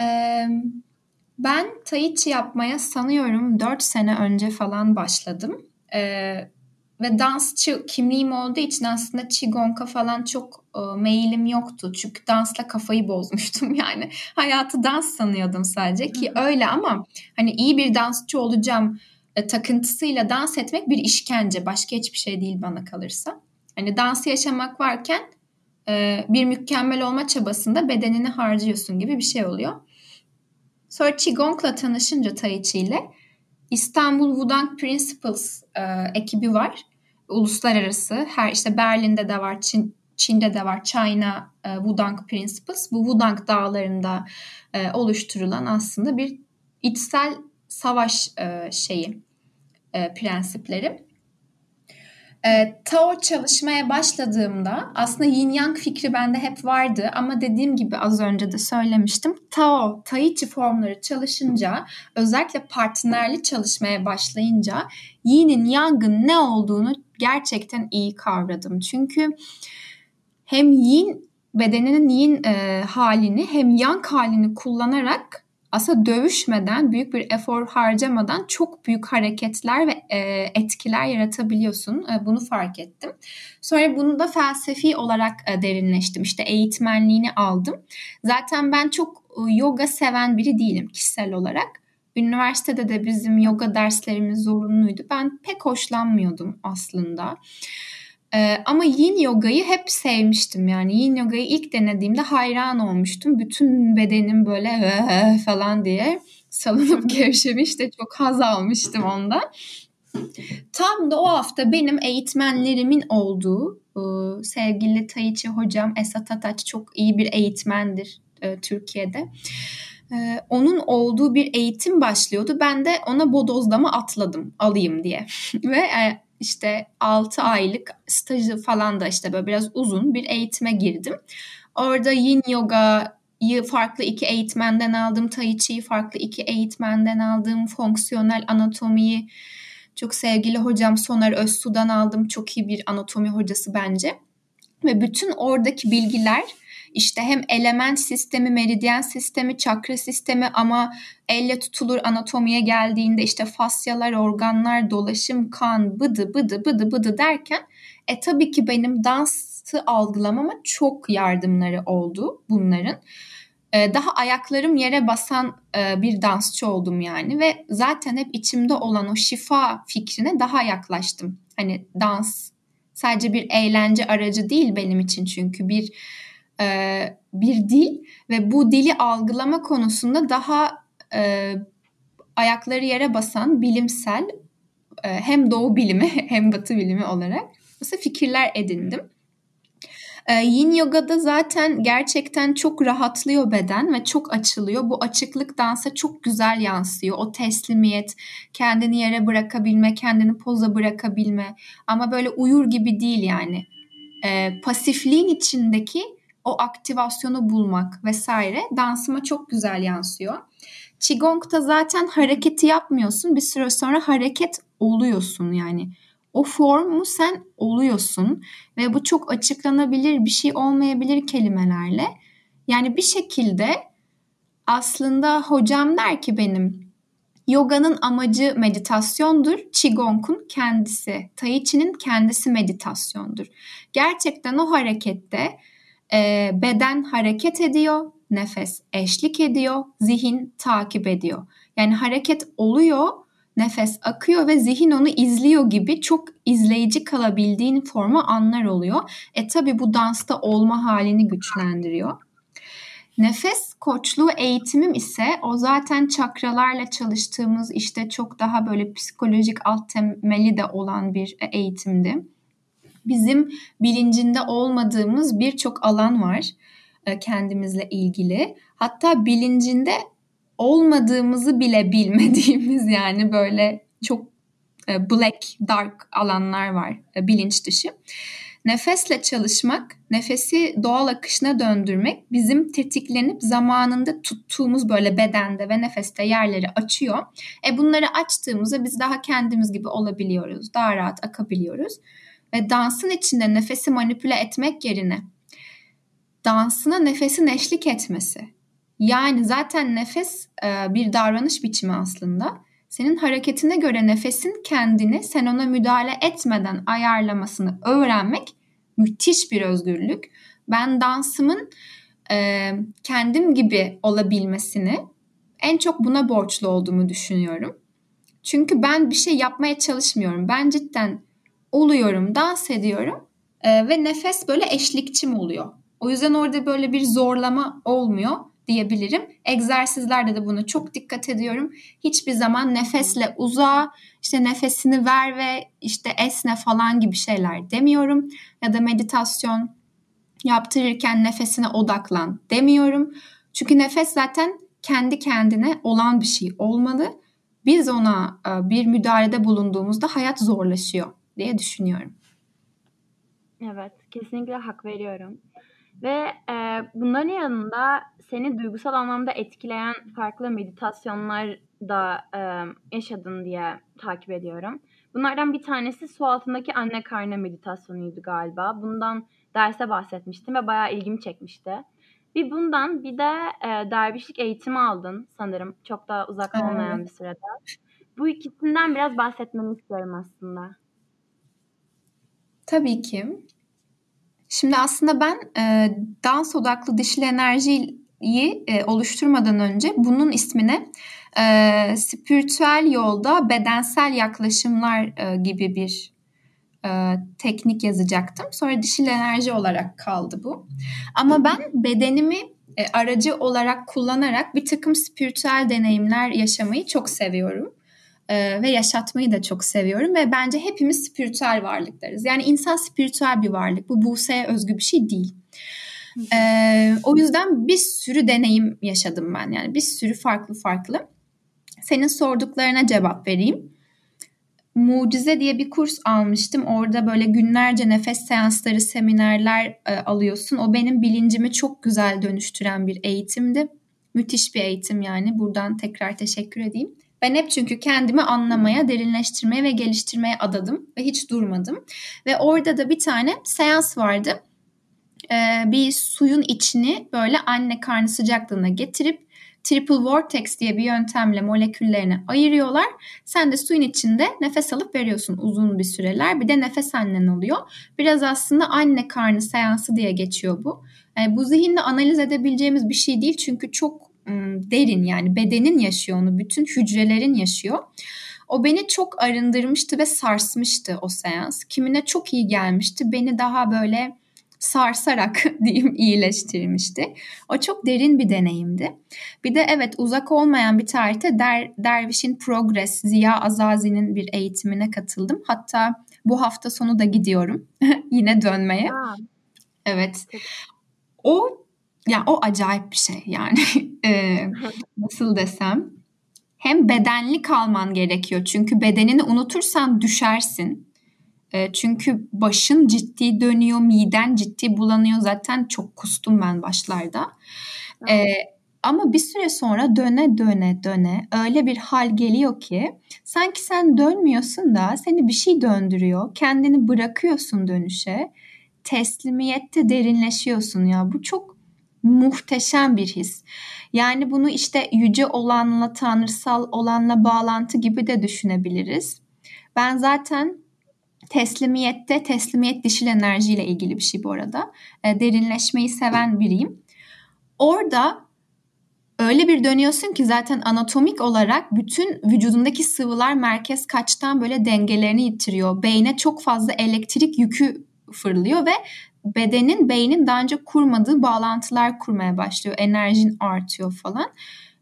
E, ben Tai Chi yapmaya sanıyorum 4 sene önce falan başladım. E, ve dansçı kimliğim olduğu için aslında Qigong'a falan çok e, meyilim yoktu. Çünkü dansla kafayı bozmuştum (laughs) yani. Hayatı dans sanıyordum sadece ki öyle ama hani iyi bir dansçı olacağım e, takıntısıyla dans etmek bir işkence. Başka hiçbir şey değil bana kalırsa. Hani dansı yaşamak varken e, bir mükemmel olma çabasında bedenini harcıyorsun gibi bir şey oluyor. Sonra Qigong'la tanışınca Tai Chi ile İstanbul Wudang Principles e, ekibi var. Uluslararası. Her işte Berlin'de de var, Çin, Çin'de de var. China e, Wudang Principles. Bu Wudang dağlarında oluşturulan aslında bir içsel savaş şeyi, e, prensipleri. E, Tao çalışmaya başladığımda aslında yin yang fikri bende hep vardı ama dediğim gibi az önce de söylemiştim. Tao, Tai Chi formları çalışınca özellikle partnerli çalışmaya başlayınca yinin yangın ne olduğunu gerçekten iyi kavradım. Çünkü hem yin bedeninin yin e, halini hem yang halini kullanarak aslında dövüşmeden, büyük bir efor harcamadan çok büyük hareketler ve e, etkiler yaratabiliyorsun. E, bunu fark ettim. Sonra bunu da felsefi olarak e, derinleştim. İşte eğitmenliğini aldım. Zaten ben çok e, yoga seven biri değilim kişisel olarak. Üniversitede de bizim yoga derslerimiz zorunluydu. Ben pek hoşlanmıyordum aslında. Ee, ama yin yogayı hep sevmiştim yani. Yin yogayı ilk denediğimde hayran olmuştum. Bütün bedenim böyle falan diye salınıp (laughs) gevşemiş de çok haz almıştım onda. Tam da o hafta benim eğitmenlerimin olduğu e, sevgili Tayiçi hocam Esat Ataç çok iyi bir eğitmendir e, Türkiye'de. E, onun olduğu bir eğitim başlıyordu. Ben de ona bodozlama atladım alayım diye. (laughs) Ve işte 6 aylık stajı falan da işte böyle biraz uzun bir eğitime girdim. Orada yin yoga'yı farklı iki eğitmenden aldım. Tai Chi'yi farklı iki eğitmenden aldım. Fonksiyonel anatomiyi çok sevgili hocam Soner Özsu'dan aldım. Çok iyi bir anatomi hocası bence. Ve bütün oradaki bilgiler işte hem element sistemi, meridyen sistemi, çakra sistemi ama elle tutulur anatomiye geldiğinde işte fasyalar, organlar, dolaşım, kan, bıdı bıdı bıdı bıdı derken e tabii ki benim dansı algılamama çok yardımları oldu bunların. E, daha ayaklarım yere basan e, bir dansçı oldum yani ve zaten hep içimde olan o şifa fikrine daha yaklaştım. Hani dans sadece bir eğlence aracı değil benim için çünkü bir e, bir dil ve bu dili algılama konusunda daha e, ayakları yere basan bilimsel e, hem doğu bilimi (laughs) hem batı bilimi olarak mesela fikirler edindim. E, yin yoga'da zaten gerçekten çok rahatlıyor beden ve çok açılıyor. Bu açıklık dansa çok güzel yansıyor. O teslimiyet, kendini yere bırakabilme, kendini poza bırakabilme ama böyle uyur gibi değil yani. E, pasifliğin içindeki o aktivasyonu bulmak vesaire dansıma çok güzel yansıyor. Qigong'da zaten hareketi yapmıyorsun. Bir süre sonra hareket oluyorsun yani. O formu sen oluyorsun ve bu çok açıklanabilir bir şey olmayabilir kelimelerle. Yani bir şekilde aslında hocam der ki benim yoganın amacı meditasyondur. Qigong'un kendisi, Tai Chi'nin kendisi meditasyondur. Gerçekten o harekette e, beden hareket ediyor, nefes eşlik ediyor, zihin takip ediyor. Yani hareket oluyor, nefes akıyor ve zihin onu izliyor gibi çok izleyici kalabildiğin forma anlar oluyor. E tabi bu dansta olma halini güçlendiriyor. Nefes koçluğu eğitimim ise o zaten çakralarla çalıştığımız işte çok daha böyle psikolojik alt temeli de olan bir eğitimdi bizim bilincinde olmadığımız birçok alan var e, kendimizle ilgili. Hatta bilincinde olmadığımızı bile bilmediğimiz (laughs) yani böyle çok e, black, dark alanlar var e, bilinç dışı. Nefesle çalışmak, nefesi doğal akışına döndürmek bizim tetiklenip zamanında tuttuğumuz böyle bedende ve nefeste yerleri açıyor. E bunları açtığımızda biz daha kendimiz gibi olabiliyoruz. Daha rahat akabiliyoruz ve dansın içinde nefesi manipüle etmek yerine dansına nefesin eşlik etmesi. Yani zaten nefes e, bir davranış biçimi aslında. Senin hareketine göre nefesin kendini sen ona müdahale etmeden ayarlamasını öğrenmek müthiş bir özgürlük. Ben dansımın e, kendim gibi olabilmesini en çok buna borçlu olduğumu düşünüyorum. Çünkü ben bir şey yapmaya çalışmıyorum. Ben cidden oluyorum, dans ediyorum e, ve nefes böyle eşlikçim oluyor. O yüzden orada böyle bir zorlama olmuyor diyebilirim. Egzersizlerde de bunu çok dikkat ediyorum. Hiçbir zaman nefesle uza, işte nefesini ver ve işte esne falan gibi şeyler demiyorum. Ya da meditasyon yaptırırken nefesine odaklan demiyorum. Çünkü nefes zaten kendi kendine olan bir şey olmalı. Biz ona e, bir müdahalede bulunduğumuzda hayat zorlaşıyor diye düşünüyorum. Evet, kesinlikle hak veriyorum. Ve e, bunların yanında seni duygusal anlamda etkileyen farklı meditasyonlar da e, yaşadın diye takip ediyorum. Bunlardan bir tanesi su altındaki anne karnı meditasyonuydu galiba. Bundan derse bahsetmiştim ve bayağı ilgimi çekmişti. Bir bundan bir de e, dervişlik eğitimi aldın sanırım. Çok da uzak olmayan bir sürede. Bu ikisinden biraz bahsetmeni istiyorum aslında. Tabii ki. Şimdi aslında ben e, dans odaklı dişil enerjiyi e, oluşturmadan önce bunun ismine e, spiritüel yolda bedensel yaklaşımlar e, gibi bir e, teknik yazacaktım. Sonra dişil enerji olarak kaldı bu. Ama ben bedenimi e, aracı olarak kullanarak bir takım spiritüel deneyimler yaşamayı çok seviyorum. E, ve yaşatmayı da çok seviyorum ve bence hepimiz spiritüel varlıklarız. Yani insan spiritüel bir varlık. Bu Buse'ye özgü bir şey değil. Ee, o yüzden bir sürü deneyim yaşadım ben yani bir sürü farklı farklı. Senin sorduklarına cevap vereyim. Mucize diye bir kurs almıştım. Orada böyle günlerce nefes seansları, seminerler e, alıyorsun. O benim bilincimi çok güzel dönüştüren bir eğitimdi. Müthiş bir eğitim yani. Buradan tekrar teşekkür edeyim. Ben hep çünkü kendimi anlamaya, derinleştirmeye ve geliştirmeye adadım ve hiç durmadım. Ve orada da bir tane seans vardı. Ee, bir suyun içini böyle anne karnı sıcaklığına getirip triple vortex diye bir yöntemle moleküllerini ayırıyorlar. Sen de suyun içinde nefes alıp veriyorsun uzun bir süreler. Bir de nefes annen oluyor. Biraz aslında anne karnı seansı diye geçiyor bu. Yani bu zihinle analiz edebileceğimiz bir şey değil çünkü çok derin yani bedenin yaşıyor onu, bütün hücrelerin yaşıyor. O beni çok arındırmıştı ve sarsmıştı o seans. Kimine çok iyi gelmişti. Beni daha böyle sarsarak (laughs) diyeyim iyileştirmişti. O çok derin bir deneyimdi. Bir de evet uzak olmayan bir tarihte Der, Derviş'in Progress, Ziya Azazi'nin bir eğitimine katıldım. Hatta bu hafta sonu da gidiyorum (laughs) yine dönmeye. Evet. O ya o acayip bir şey yani. (laughs) E, (laughs) nasıl desem? Hem bedenli kalman gerekiyor. Çünkü bedenini unutursan düşersin. E, çünkü başın ciddi dönüyor miden ciddi bulanıyor. Zaten çok kustum ben başlarda. E, ama bir süre sonra döne döne döne öyle bir hal geliyor ki sanki sen dönmüyorsun da seni bir şey döndürüyor. Kendini bırakıyorsun dönüşe. Teslimiyette derinleşiyorsun ya. Bu çok muhteşem bir his. Yani bunu işte yüce olanla, tanrısal olanla bağlantı gibi de düşünebiliriz. Ben zaten teslimiyette, teslimiyet dişil enerjiyle ilgili bir şey bu arada. E, derinleşmeyi seven biriyim. Orada öyle bir dönüyorsun ki zaten anatomik olarak bütün vücudundaki sıvılar merkez kaçtan böyle dengelerini yitiriyor. Beyne çok fazla elektrik yükü fırlıyor ve bedenin beynin daha önce kurmadığı bağlantılar kurmaya başlıyor. Enerjin artıyor falan.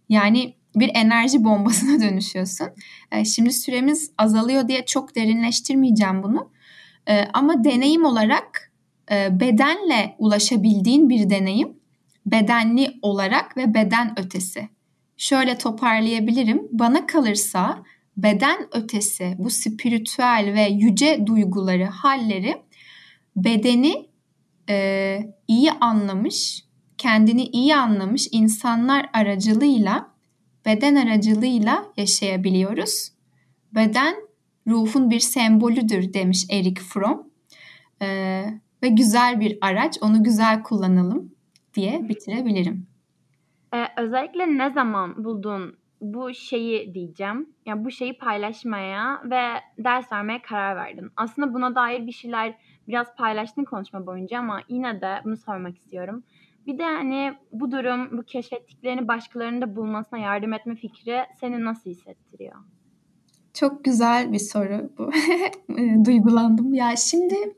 Yani bir enerji bombasına (laughs) dönüşüyorsun. E, şimdi süremiz azalıyor diye çok derinleştirmeyeceğim bunu. E, ama deneyim olarak e, bedenle ulaşabildiğin bir deneyim. Bedenli olarak ve beden ötesi. Şöyle toparlayabilirim. Bana kalırsa beden ötesi bu spiritüel ve yüce duyguları, halleri bedeni e, iyi anlamış, kendini iyi anlamış insanlar aracılığıyla, beden aracılığıyla yaşayabiliyoruz. Beden ruhun bir sembolüdür demiş Erik Fromm. E, ve güzel bir araç, onu güzel kullanalım diye bitirebilirim. Ee, özellikle ne zaman buldun bu şeyi diyeceğim. Yani bu şeyi paylaşmaya ve ders vermeye karar verdin. Aslında buna dair bir şeyler biraz paylaştın konuşma boyunca ama yine de bunu sormak istiyorum. Bir de hani bu durum, bu keşfettiklerini başkalarının da bulmasına yardım etme fikri seni nasıl hissettiriyor? Çok güzel bir soru bu. (laughs) Duygulandım. Ya şimdi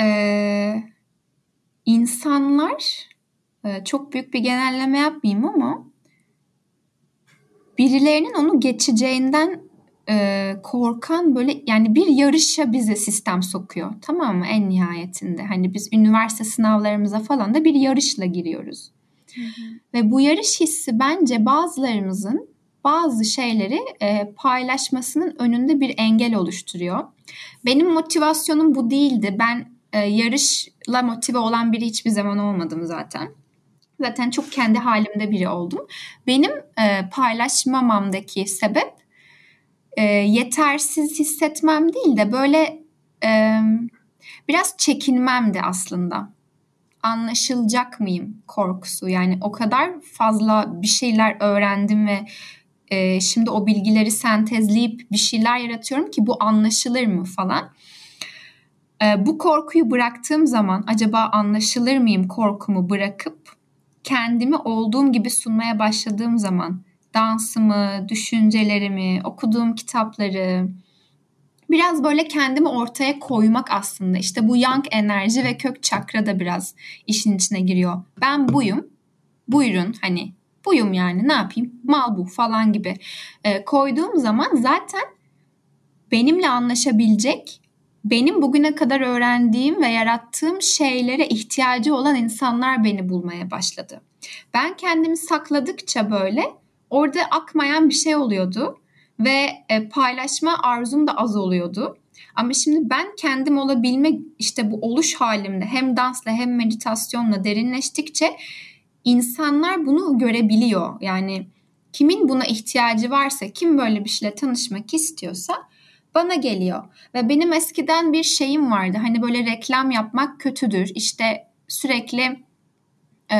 e, insanlar e, çok büyük bir genelleme yapmayayım ama birilerinin onu geçeceğinden e, korkan böyle yani bir yarışa bize sistem sokuyor. Tamam mı? En nihayetinde. Hani biz üniversite sınavlarımıza falan da bir yarışla giriyoruz. Hı hı. Ve bu yarış hissi bence bazılarımızın bazı şeyleri e, paylaşmasının önünde bir engel oluşturuyor. Benim motivasyonum bu değildi. Ben e, yarışla motive olan biri hiçbir zaman olmadım zaten. Zaten çok kendi halimde biri oldum. Benim e, paylaşmamamdaki sebep e, yetersiz hissetmem değil de böyle e, biraz çekinmemdi aslında. Anlaşılacak mıyım korkusu yani o kadar fazla bir şeyler öğrendim ve e, şimdi o bilgileri sentezleyip bir şeyler yaratıyorum ki bu anlaşılır mı falan. E, bu korkuyu bıraktığım zaman acaba anlaşılır mıyım korkumu bırakıp kendimi olduğum gibi sunmaya başladığım zaman dansımı, düşüncelerimi, okuduğum kitapları biraz böyle kendimi ortaya koymak aslında. İşte bu yang enerji ve kök çakra da biraz işin içine giriyor. Ben buyum. Buyurun hani buyum yani ne yapayım mal bu falan gibi e, koyduğum zaman zaten benimle anlaşabilecek benim bugüne kadar öğrendiğim ve yarattığım şeylere ihtiyacı olan insanlar beni bulmaya başladı. Ben kendimi sakladıkça böyle orada akmayan bir şey oluyordu ve e, paylaşma arzum da az oluyordu. Ama şimdi ben kendim olabilme işte bu oluş halimde hem dansla hem meditasyonla derinleştikçe insanlar bunu görebiliyor. Yani kimin buna ihtiyacı varsa, kim böyle bir şeyle tanışmak istiyorsa bana geliyor. Ve benim eskiden bir şeyim vardı. Hani böyle reklam yapmak kötüdür. İşte sürekli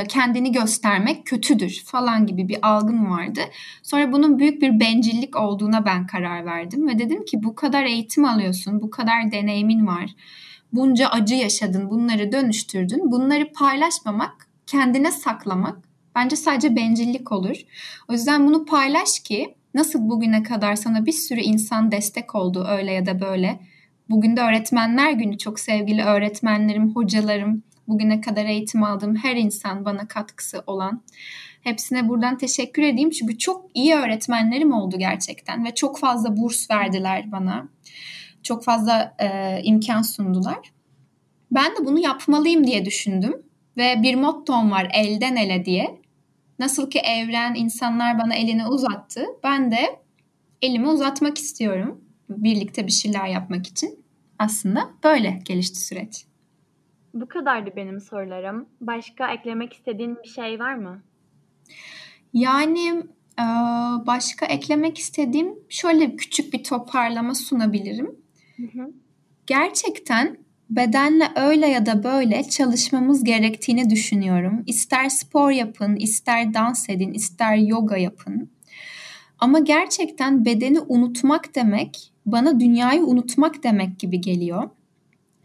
kendini göstermek kötüdür falan gibi bir algım vardı. Sonra bunun büyük bir bencillik olduğuna ben karar verdim ve dedim ki bu kadar eğitim alıyorsun, bu kadar deneyimin var. Bunca acı yaşadın, bunları dönüştürdün. Bunları paylaşmamak, kendine saklamak bence sadece bencillik olur. O yüzden bunu paylaş ki nasıl bugüne kadar sana bir sürü insan destek oldu öyle ya da böyle. Bugün de öğretmenler günü çok sevgili öğretmenlerim, hocalarım, bugüne kadar eğitim aldığım her insan bana katkısı olan. Hepsine buradan teşekkür edeyim çünkü çok iyi öğretmenlerim oldu gerçekten ve çok fazla burs verdiler bana. Çok fazla e, imkan sundular. Ben de bunu yapmalıyım diye düşündüm ve bir mottom var elden ele diye. Nasıl ki evren insanlar bana elini uzattı. Ben de elimi uzatmak istiyorum. Birlikte bir şeyler yapmak için. Aslında böyle gelişti süreç. Bu kadardı benim sorularım. Başka eklemek istediğin bir şey var mı? Yani başka eklemek istediğim şöyle küçük bir toparlama sunabilirim. Hı hı. Gerçekten bedenle öyle ya da böyle çalışmamız gerektiğini düşünüyorum. İster spor yapın, ister dans edin, ister yoga yapın. Ama gerçekten bedeni unutmak demek bana dünyayı unutmak demek gibi geliyor.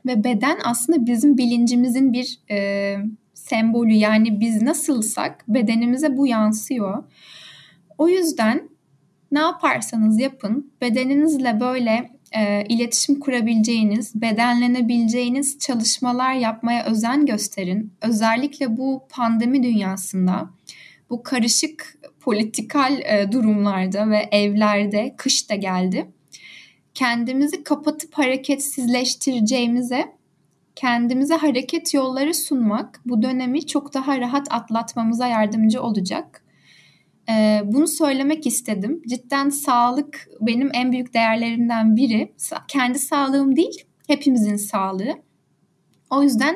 Ve beden aslında bizim bilincimizin bir e, sembolü. Yani biz nasılsak bedenimize bu yansıyor. O yüzden ne yaparsanız yapın bedeninizle böyle e, iletişim kurabileceğiniz, bedenlenebileceğiniz çalışmalar yapmaya özen gösterin. Özellikle bu pandemi dünyasında, bu karışık politikal e, durumlarda ve evlerde kış da geldi. Kendimizi kapatıp hareketsizleştireceğimize kendimize hareket yolları sunmak bu dönemi çok daha rahat atlatmamıza yardımcı olacak. Ee, bunu söylemek istedim. Cidden sağlık benim en büyük değerlerimden biri. Kendi sağlığım değil, hepimizin sağlığı. O yüzden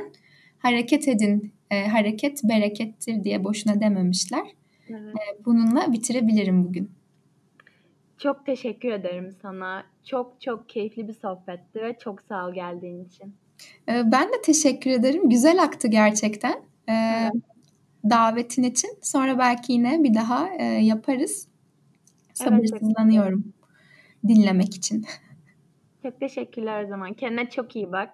hareket edin, e, hareket berekettir diye boşuna dememişler. Evet. E, bununla bitirebilirim bugün. Çok teşekkür ederim sana. Çok çok keyifli bir sohbetti ve çok sağ ol geldiğin için. E, ben de teşekkür ederim. Güzel aktı gerçekten. E, evet davetin için. Sonra belki yine bir daha e, yaparız. Sabırsızlanıyorum evet, dinlemek için. (laughs) Çok teşekkürler o zaman. Kendine çok iyi bak.